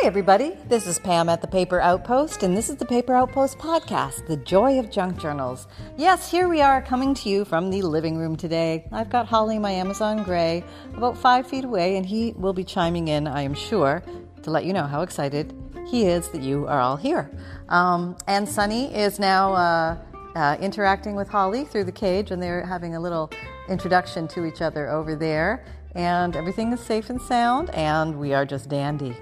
Hi, everybody. This is Pam at the Paper Outpost, and this is the Paper Outpost podcast, The Joy of Junk Journals. Yes, here we are coming to you from the living room today. I've got Holly, my Amazon Gray, about five feet away, and he will be chiming in, I am sure, to let you know how excited he is that you are all here. Um, and Sunny is now uh, uh, interacting with Holly through the cage, and they're having a little introduction to each other over there and everything is safe and sound, and we are just dandy.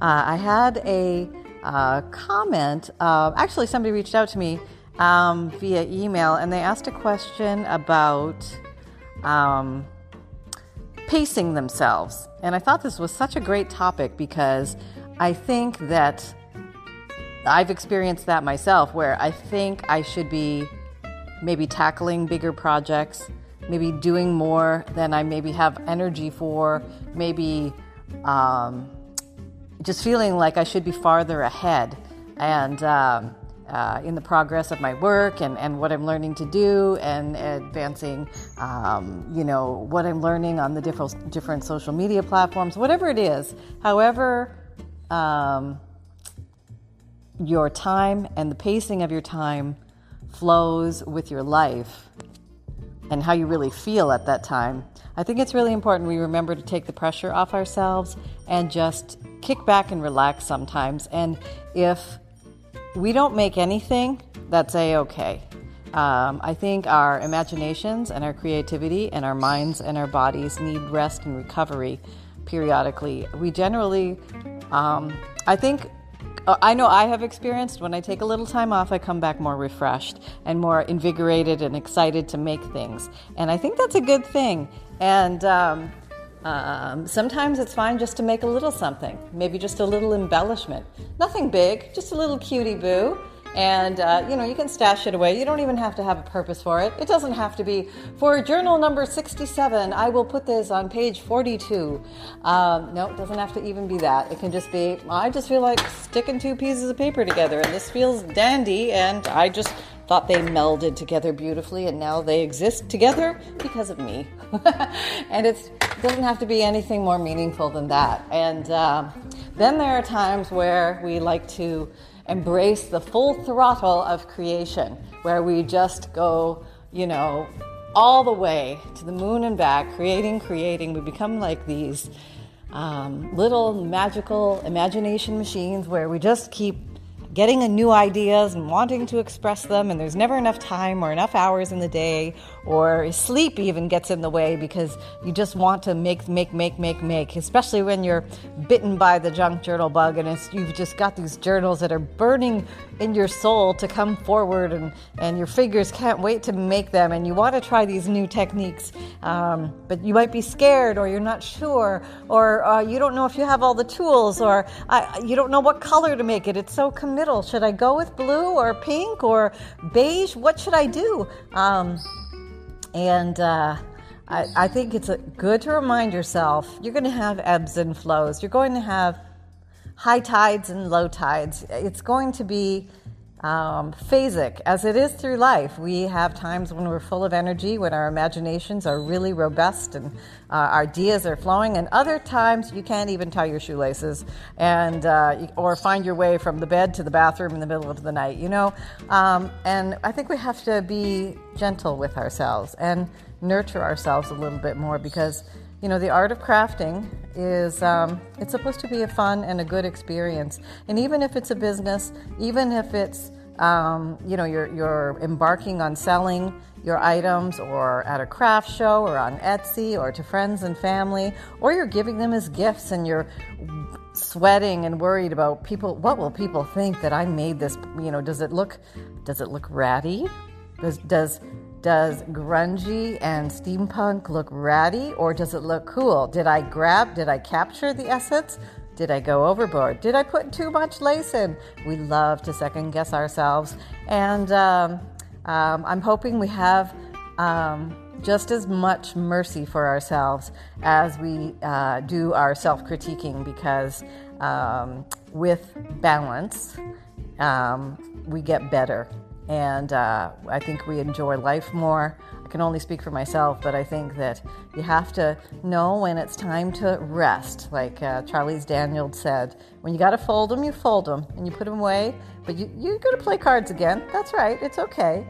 Uh, I had a uh, comment. Uh, actually, somebody reached out to me um, via email, and they asked a question about um, pacing themselves. And I thought this was such a great topic because I think that I've experienced that myself, where I think I should be maybe tackling bigger projects maybe doing more than I maybe have energy for, maybe um, just feeling like I should be farther ahead. And um, uh, in the progress of my work and, and what I'm learning to do and advancing, um, you know, what I'm learning on the different, different social media platforms, whatever it is, however um, your time and the pacing of your time flows with your life and how you really feel at that time. I think it's really important we remember to take the pressure off ourselves and just kick back and relax sometimes. And if we don't make anything, that's a okay. Um, I think our imaginations and our creativity and our minds and our bodies need rest and recovery periodically. We generally, um, I think I know I have experienced when I take a little time off, I come back more refreshed and more invigorated and excited to make things. And I think that's a good thing. And um, um, sometimes it's fine just to make a little something, maybe just a little embellishment. Nothing big, just a little cutie boo and uh, you know you can stash it away. You don't even have to have a purpose for it. It doesn't have to be for journal number 67 i will put this on page 42 um, no it doesn't have to even be that. It can just be i just feel like sticking two pieces of paper together and this feels dandy and i just thought they melded together beautifully and now they exist together because of me. And it doesn't have to be anything more meaningful than that. And uh, then there are times where we like to embrace the full throttle of creation, where we just go, you know, all the way to the moon and back, creating, creating. We become like these um, little magical imagination machines where we just keep getting new ideas and wanting to express them, and there's never enough time or enough hours in the day, or sleep even gets in the way because you just want to make, make, make, make, make, especially when you're bitten by the junk journal bug and you've just got these journals that are burning in your soul to come forward, and, and your fingers can't wait to make them, and you want to try these new techniques, um, but you might be scared, or you're not sure, or uh, you don't know if you have all the tools, or uh, you don't know what color to make it. It's so committal. Should I go with blue or pink or beige? What should I do? Um, and uh, I, I, think it's a, good to remind yourself you're going to have ebbs and flows. You're going to have high tides and low tides. It's going to be um, phasic, as it is through life. We have times when we're full of energy, when our imaginations are really robust and uh, our ideas are flowing, and other times you can't even tie your shoelaces and uh, or find your way from the bed to the bathroom in the middle of the night. You know, um, and I think we have to be gentle with ourselves and nurture ourselves a little bit more because you know the art of crafting is um, it's supposed to be a fun and a good experience. And even if it's a business even if it's um, you know you're, you're embarking on selling your items or at a craft show or on etsy or to friends and family or you're giving them as gifts and you're sweating and worried about people what will people think that i made this you know does it look does it look ratty? Does does does grungy and steampunk look ratty or does it look cool? Did I grab, did I capture the essence? Did I go overboard? Did I put too much lace in? We love to second guess ourselves. And um, um, I'm hoping we have um, just as much mercy for ourselves as we uh, do our self critiquing because um, with balance, um, we get better and uh, I think we enjoy life more. I can only speak for myself, but I think that you have to know when it's time to rest. Like uh, Charlie Daniels said, when you got to fold them, you fold them and you put them away, but you, you're going to play cards again. That's right, it's okay.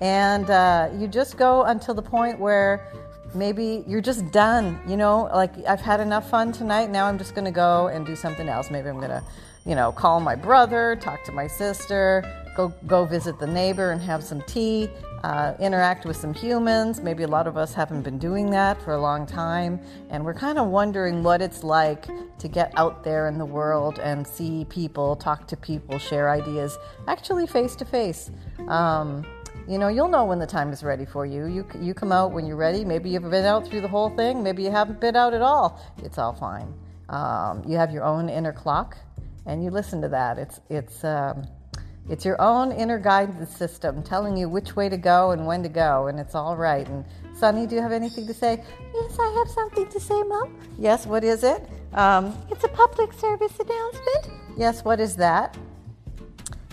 And uh, you just go until the point where maybe you're just done. You know, like I've had enough fun tonight. Now I'm just going to go and do something else. Maybe I'm going to, you know, call my brother, talk to my sister, go go visit the neighbor and have some tea, uh, interact with some humans. Maybe a lot of us haven't been doing that for a long time, and we're kind of wondering what it's like to get out there in the world and see people, talk to people, share ideas, actually face to face. You know, you'll know when the time is ready for you. You you come out when you're ready. Maybe you've been out through the whole thing. Maybe you haven't been out at all. It's all fine. Um, you have your own inner clock, and you listen to that. It's it's um, it's your own inner guidance system telling you which way to go and when to go, and it's all right. And Sunny, do you have anything to say? Yes, I have something to say, Mom. Yes, what is it? Um, it's a public service announcement. Yes, what is that?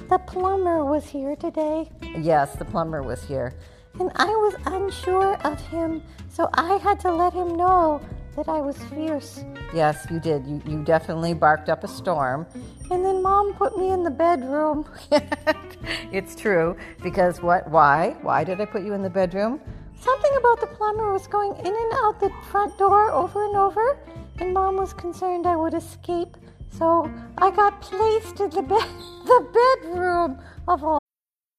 The plumber was here today. Yes, the plumber was here. And I was unsure of him, so I had to let him know that I was fierce. Yes, you did. You, you definitely barked up a storm. And then mom put me in the bedroom. it's true. Because what? Why? Why did I put you in the bedroom? Something about the plumber was going in and out the front door over and over, and mom was concerned I would escape. So I got placed in the bed, the bedroom of all.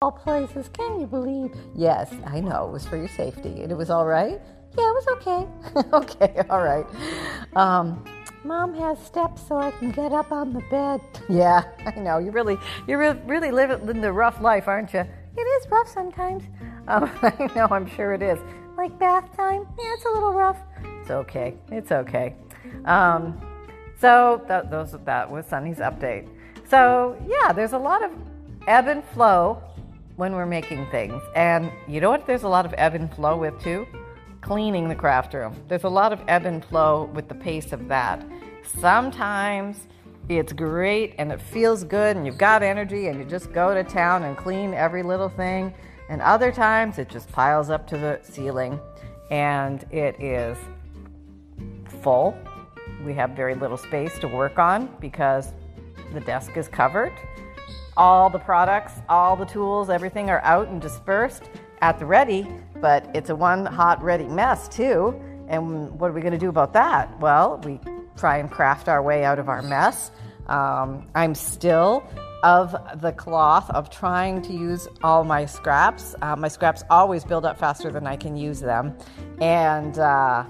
all places. Can you believe? Yes, I know. It was for your safety. And it was all right? Yeah, it was okay. okay, all right. Um, Mom has steps so I can get up on the bed. Yeah, I know. You really, you really, really live in the rough life, aren't you? It is rough sometimes. Oh, I know. I'm sure it is. Like bath time. Yeah, it's a little rough. It's okay. It's okay. Um, so those, that was Sunny's update. So yeah, there's a lot of ebb and flow when we're making things. And you know what there's a lot of ebb and flow with too? Cleaning the craft room. There's a lot of ebb and flow with the pace of that. Sometimes it's great and it feels good and you've got energy and you just go to town and clean every little thing. And other times it just piles up to the ceiling and it is full. We have very little space to work on because the desk is covered all the products, all the tools, everything are out and dispersed at the ready, but it's a one hot ready mess too. And what are we going to do about that? Well, we try and craft our way out of our mess. Um, I'm still of the cloth of trying to use all my scraps. Uh, my scraps always build up faster than I can use them. And, uh,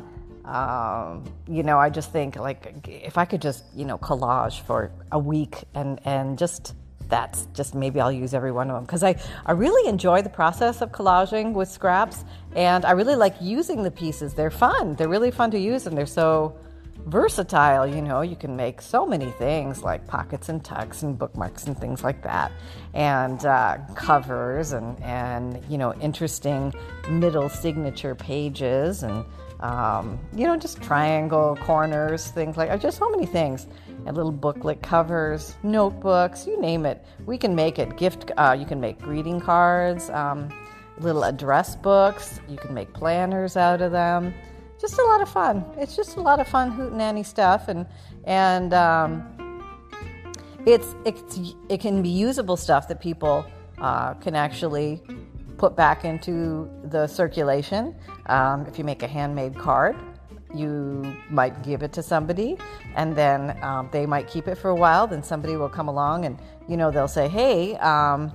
um, you know, I just think like if I could just, you know, collage for a week and, and just that's just maybe I'll use every one of them because I, I really enjoy the process of collaging with scraps and I really like using the pieces. They're fun. They're really fun to use and they're so versatile. You know, you can make so many things like pockets and tucks and bookmarks and things like that, and uh, covers and and you know interesting middle signature pages and um, you know just triangle corners, things like just so many things and little booklet covers, notebooks, you name it. We can make it. Gift, uh, you can make greeting cards, um, little address books. You can make planners out of them. Just a lot of fun. It's just a lot of fun hootenanny stuff, and and um, it's it's it can be usable stuff that people uh, can actually put back into the circulation. Um, if you make a handmade card, you might give it to somebody and then um, they might keep it for a while then somebody will come along and you know they'll say hey um,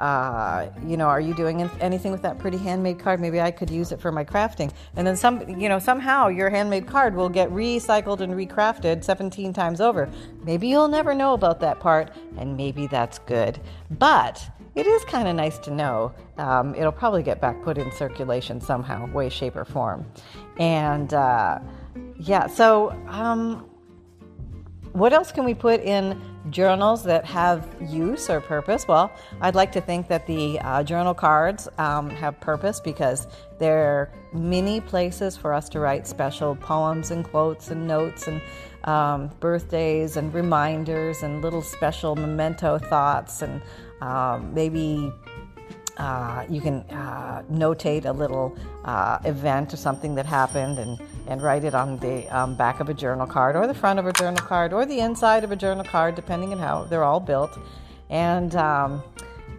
uh, you know are you doing anything with that pretty handmade card? Maybe i could use it for my crafting. And then some you know somehow your handmade card will get recycled and recrafted 17 times over. Maybe you'll never know about that part and maybe that's good. But it is kind of nice to know. Um, it'll probably get back put in circulation somehow, way, shape, or form. And uh, yeah, so um, what else can we put in journals that have use or purpose? Well, I'd like to think that the uh, journal cards um, have purpose because they're many places for us to write special poems and quotes and notes and um, birthdays and reminders and little special memento thoughts and um, maybe uh, you can uh, notate a little uh, event or something that happened and, and write it on the um, back of a journal card or the front of a journal card or the inside of a journal card, depending on how they're all built. And um,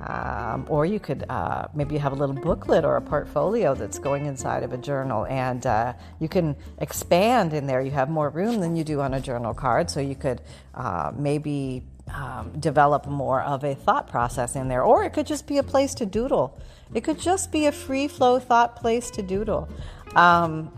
um, or you could uh, maybe have a little booklet or a portfolio that's going inside of a journal, and uh, you can expand in there. You have more room than you do on a journal card, so you could uh, maybe um, develop more of a thought process in there. Or it could just be a place to doodle. It could just be a free flow thought place to doodle. Um,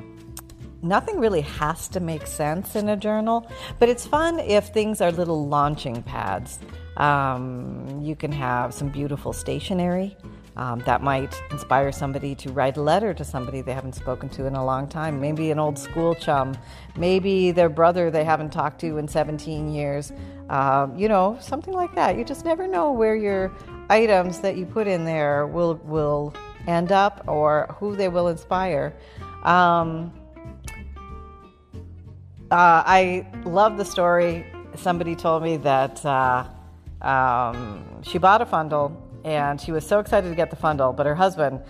nothing really has to make sense in a journal, but it's fun if things are little launching pads. Um, you can have some beautiful stationery. Um, that might inspire somebody to write a letter to somebody they haven't spoken to in a long time. Maybe an old school chum, maybe their brother they haven't talked to in 17 years. Uh, you know, something like that. You just never know where your items that you put in there will will end up or who they will inspire. Um, uh, I love the story. Somebody told me that uh, um, she bought a fundle and she was so excited to get the fundle, but her husband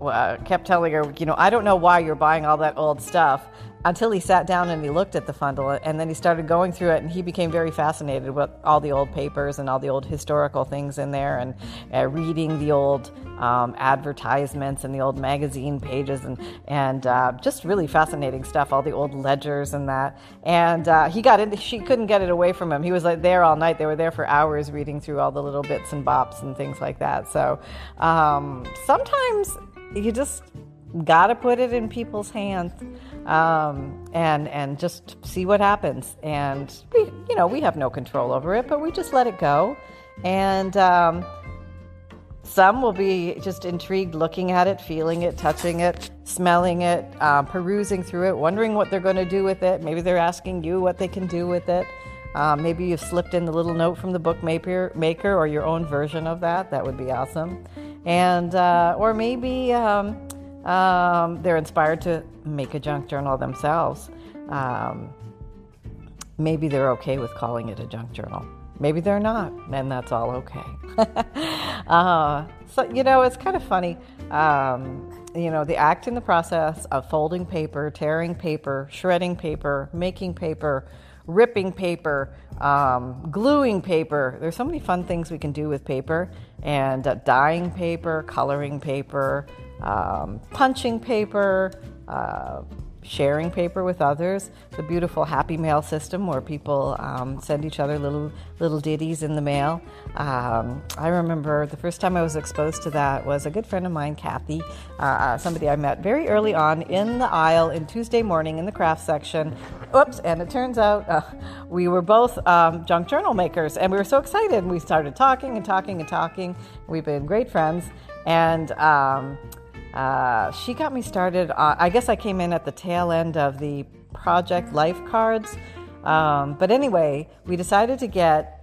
uh, kept telling her, you know, I don't know why you're buying all that old stuff until he sat down and he looked at the fundle and then he started going through it and he became very fascinated with all the old papers and all the old historical things in there and uh, reading the old um, advertisements and the old magazine pages and and uh, just really fascinating stuff all the old ledgers and that. And uh, he got into she couldn't get it away from him. He was like there all night. They were there for hours reading through all the little bits and bops and things like that. So um, sometimes you just got to put it in people's hands um, and and just see what happens. And we, you know, we have no control over it, but we just let it go. And um, some will be just intrigued, looking at it, feeling it, touching it, smelling it, uh, perusing through it, wondering what they're going to do with it. Maybe they're asking you what they can do with it. Uh, maybe you've slipped in the little note from the bookmaker maker or your own version of that. That would be awesome. And uh, or maybe um, um, they're inspired to make a junk journal themselves. Um, maybe they're okay with calling it a junk journal. Maybe they're not, and that's all okay. uh, so, you know, it's kind of funny. Um, you know, the act in the process of folding paper, tearing paper, shredding paper, making paper, ripping paper, um, gluing paper. There's so many fun things we can do with paper, and uh, dyeing paper, coloring paper, um, punching paper, uh, sharing paper with others, the beautiful Happy Mail system where people um, send each other little little ditties in the mail. Um, I remember the first time I was exposed to that was a good friend of mine, Kathy, uh, somebody I met very early on in the aisle in Tuesday Morning in the craft section. Oops! And it turns out uh, we were both um, junk journal makers, and we were so excited. And we started talking and talking and talking. We've been great friends, and um, uh, she got me started. Uh, I guess I came in at the tail end of the project life cards. Um, but anyway, we decided to get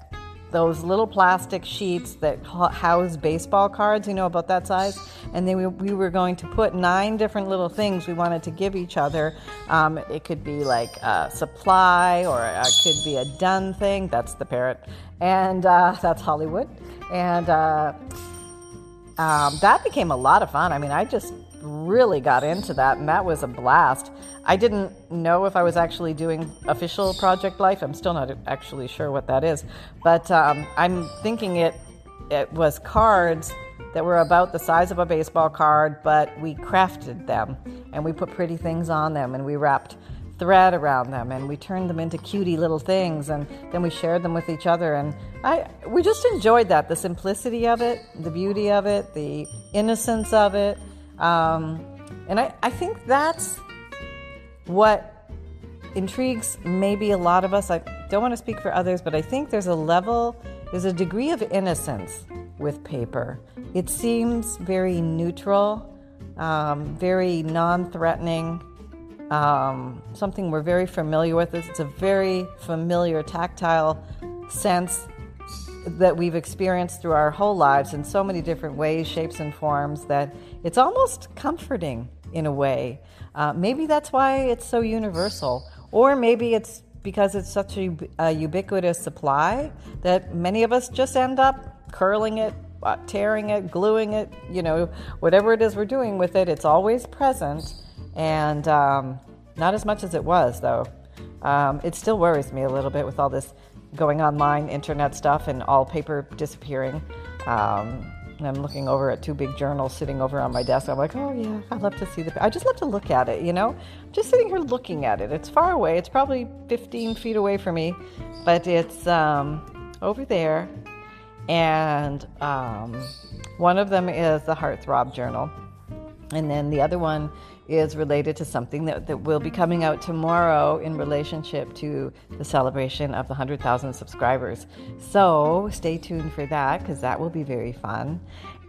those little plastic sheets that house baseball cards, you know, about that size. And then we, we were going to put nine different little things we wanted to give each other. Um, it could be like a supply or it could be a done thing. That's the parrot. And uh, that's Hollywood. And uh, um, that became a lot of fun. I mean, I just really got into that, and that was a blast. I didn't know if I was actually doing official Project Life. I'm still not actually sure what that is, but um, I'm thinking it it was cards that were about the size of a baseball card, but we crafted them and we put pretty things on them and we wrapped thread around them and we turned them into cutie little things and then we shared them with each other and I we just enjoyed that the simplicity of it the beauty of it the innocence of it um, and I, I think that's what intrigues maybe a lot of us I don't want to speak for others but I think there's a level there's a degree of innocence with paper. It seems very neutral, um, very non threatening, um, something we're very familiar with. It's a very familiar tactile sense that we've experienced through our whole lives in so many different ways, shapes, and forms that it's almost comforting in a way. Uh, maybe that's why it's so universal, or maybe it's because it's such a, a ubiquitous supply that many of us just end up curling it, uh, tearing it, gluing it, you know, whatever it is we're doing with it, it's always present. And um, not as much as it was, though. Um, it still worries me a little bit with all this going online, internet stuff, and all paper disappearing. Um, and I'm looking over at two big journals sitting over on my desk. I'm like, oh yeah, I'd love to see the. I just love to look at it, you know. Just sitting here looking at it. It's far away. It's probably 15 feet away from me, but it's um, over there. And um, one of them is the Heartthrob Journal, and then the other one is related to something that, that will be coming out tomorrow in relationship to the celebration of the 100,000 subscribers. So stay tuned for that because that will be very fun.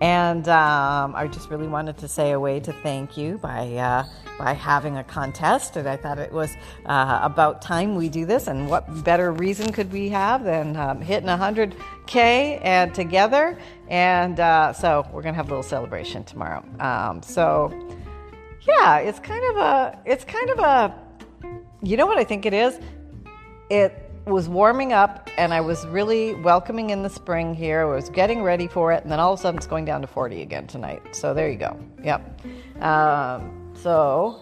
And um, I just really wanted to say a way to thank you by uh, by having a contest, and I thought it was uh, about time we do this. And what better reason could we have than um, hitting 100k and together? And uh, so we're gonna have a little celebration tomorrow. Um, so yeah, it's kind of a, it's kind of a, you know what I think it is? It was warming up and I was really welcoming in the spring here. I was getting ready for it, and then all of a sudden it's going down to 40 again tonight. So there you go. Yep. Um, so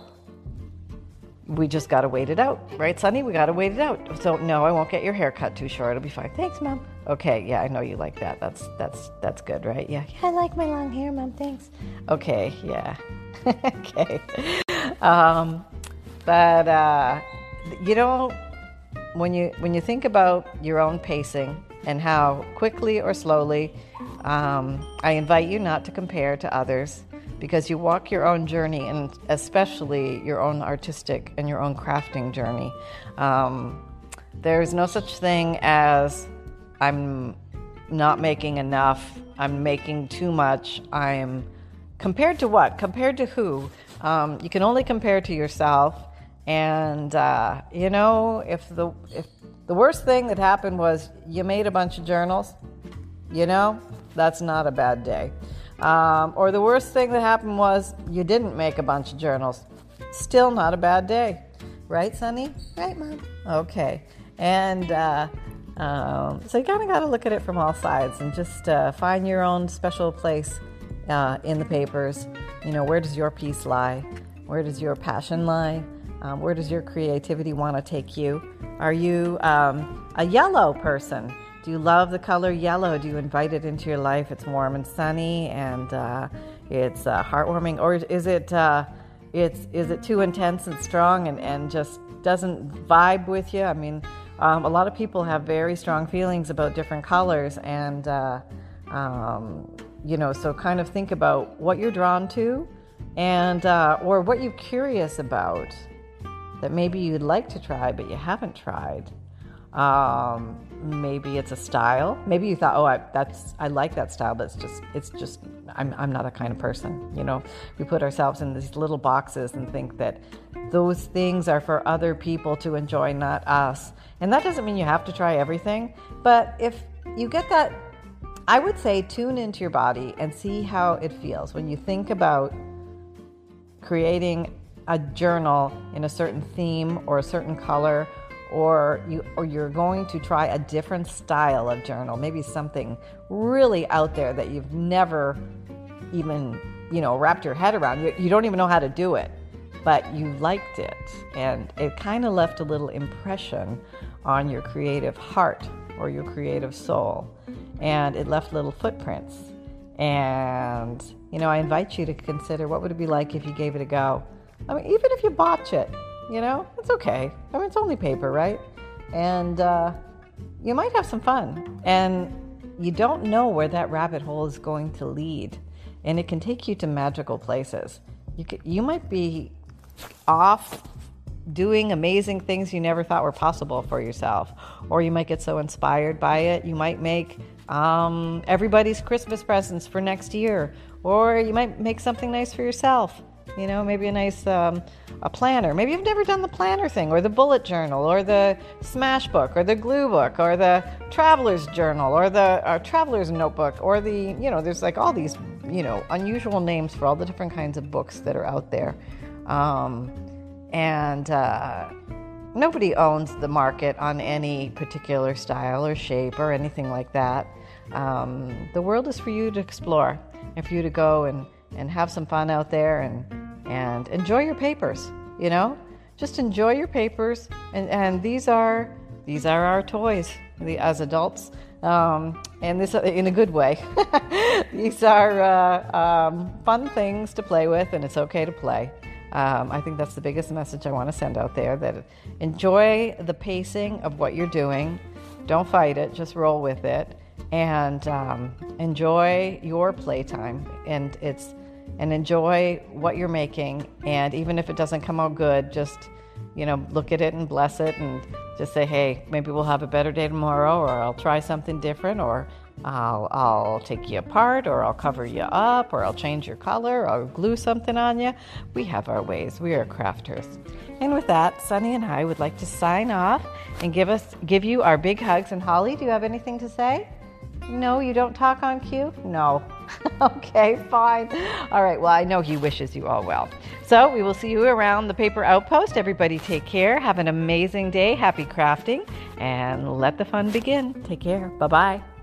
we just got to wait it out, right, Sunny? We got to wait it out. So no, I won't get your hair cut too short. It'll be fine. Thanks, Mom. Okay, yeah, I know you like that. That's that's that's good, right? Yeah. I like my long hair, Mom. Thanks. Okay, yeah. okay. Um, but uh, you know, when you when you think about your own pacing and how quickly or slowly, um, I invite you not to compare to others because you walk your own journey and especially your own artistic and your own crafting journey. Um, there's no such thing as I'm not making enough. I'm making too much. I'm Compared to what? Compared to who? Um, you can only compare to yourself. And uh, you know, if the if the worst thing that happened was you made a bunch of journals, you know, that's not a bad day. Um, or the worst thing that happened was you didn't make a bunch of journals, still not a bad day, right, Sunny? Right, Mom. Okay, and. Uh, um, so you kind of got to look at it from all sides and just uh, find your own special place uh, in the papers. You know, where does your piece lie? Where does your passion lie? Um, where does your creativity want to take you? Are you um, a yellow person? Do you love the color yellow? Do you invite it into your life? It's warm and sunny and uh, it's uh, heartwarming, or is it uh, it's is it too intense and strong and, and just doesn't vibe with you? I mean, um, a lot of people have very strong feelings about different colors, and uh, um, you know, so kind of think about what you're drawn to and uh, or what you're curious about that maybe you'd like to try but you haven't tried. Um, maybe it's a style. Maybe you thought, oh, I, that's I like that style, but it's just it's just I'm I'm not a kind of person. You know, we put ourselves in these little boxes and think that those things are for other people to enjoy, not us. And that doesn't mean you have to try everything. But if you get that I would say tune into your body and see how it feels when you think about creating a journal in a certain theme or a certain color or you or you're going to try a different style of journal maybe something really out there that you've never even you know wrapped your head around you, you don't even know how to do it but you liked it and it kind of left a little impression on your creative heart or your creative soul and it left little footprints. And, you know, I invite you to consider what would it be like if you gave it a go. I mean, even if you botch it, you know, it's okay. I mean, it's only paper, right? And uh, you might have some fun. And you don't know where that rabbit hole is going to lead. And it can take you to magical places. You, could, you might be off doing amazing things you never thought were possible for yourself. Or you might get so inspired by it, you might make um, everybody's Christmas presents for next year. Or you might make something nice for yourself. You know, maybe a nice um, a planner. Maybe you've never done the planner thing, or the bullet journal, or the smash book, or the glue book, or the traveler's journal, or the uh, traveler's notebook, or the you know, there's like all these you know unusual names for all the different kinds of books that are out there. Um, and uh, nobody owns the market on any particular style or shape or anything like that. Um, the world is for you to explore and for you to go and, and have some fun out there and, and enjoy your papers, you know? Just enjoy your papers. And, and these are these are our toys the, as adults. Um, and this in a good way. these are uh, um, fun things to play with, and it's okay to play. Um, I think that's the biggest message I want to send out there that enjoy the pacing of what you're doing. Don't fight it, just roll with it and um, enjoy your playtime. And it's and enjoy what you're making. And even if it doesn't come out good, just you know look at it and bless it and just say, hey, maybe we'll have a better day tomorrow, or I'll try something different, or I'll, I'll take you apart, or I'll cover you up, or I'll change your color, or glue something on you. We have our ways. We are crafters. And with that, Sunny and I would like to sign off and give us give you our big hugs. And Holly, do you have anything to say? No, you don't talk on cue? No. okay, fine. All right, well, I know he wishes you all well. So we will see you around the paper outpost. Everybody take care. Have an amazing day. Happy crafting. And let the fun begin. Take care. Bye bye.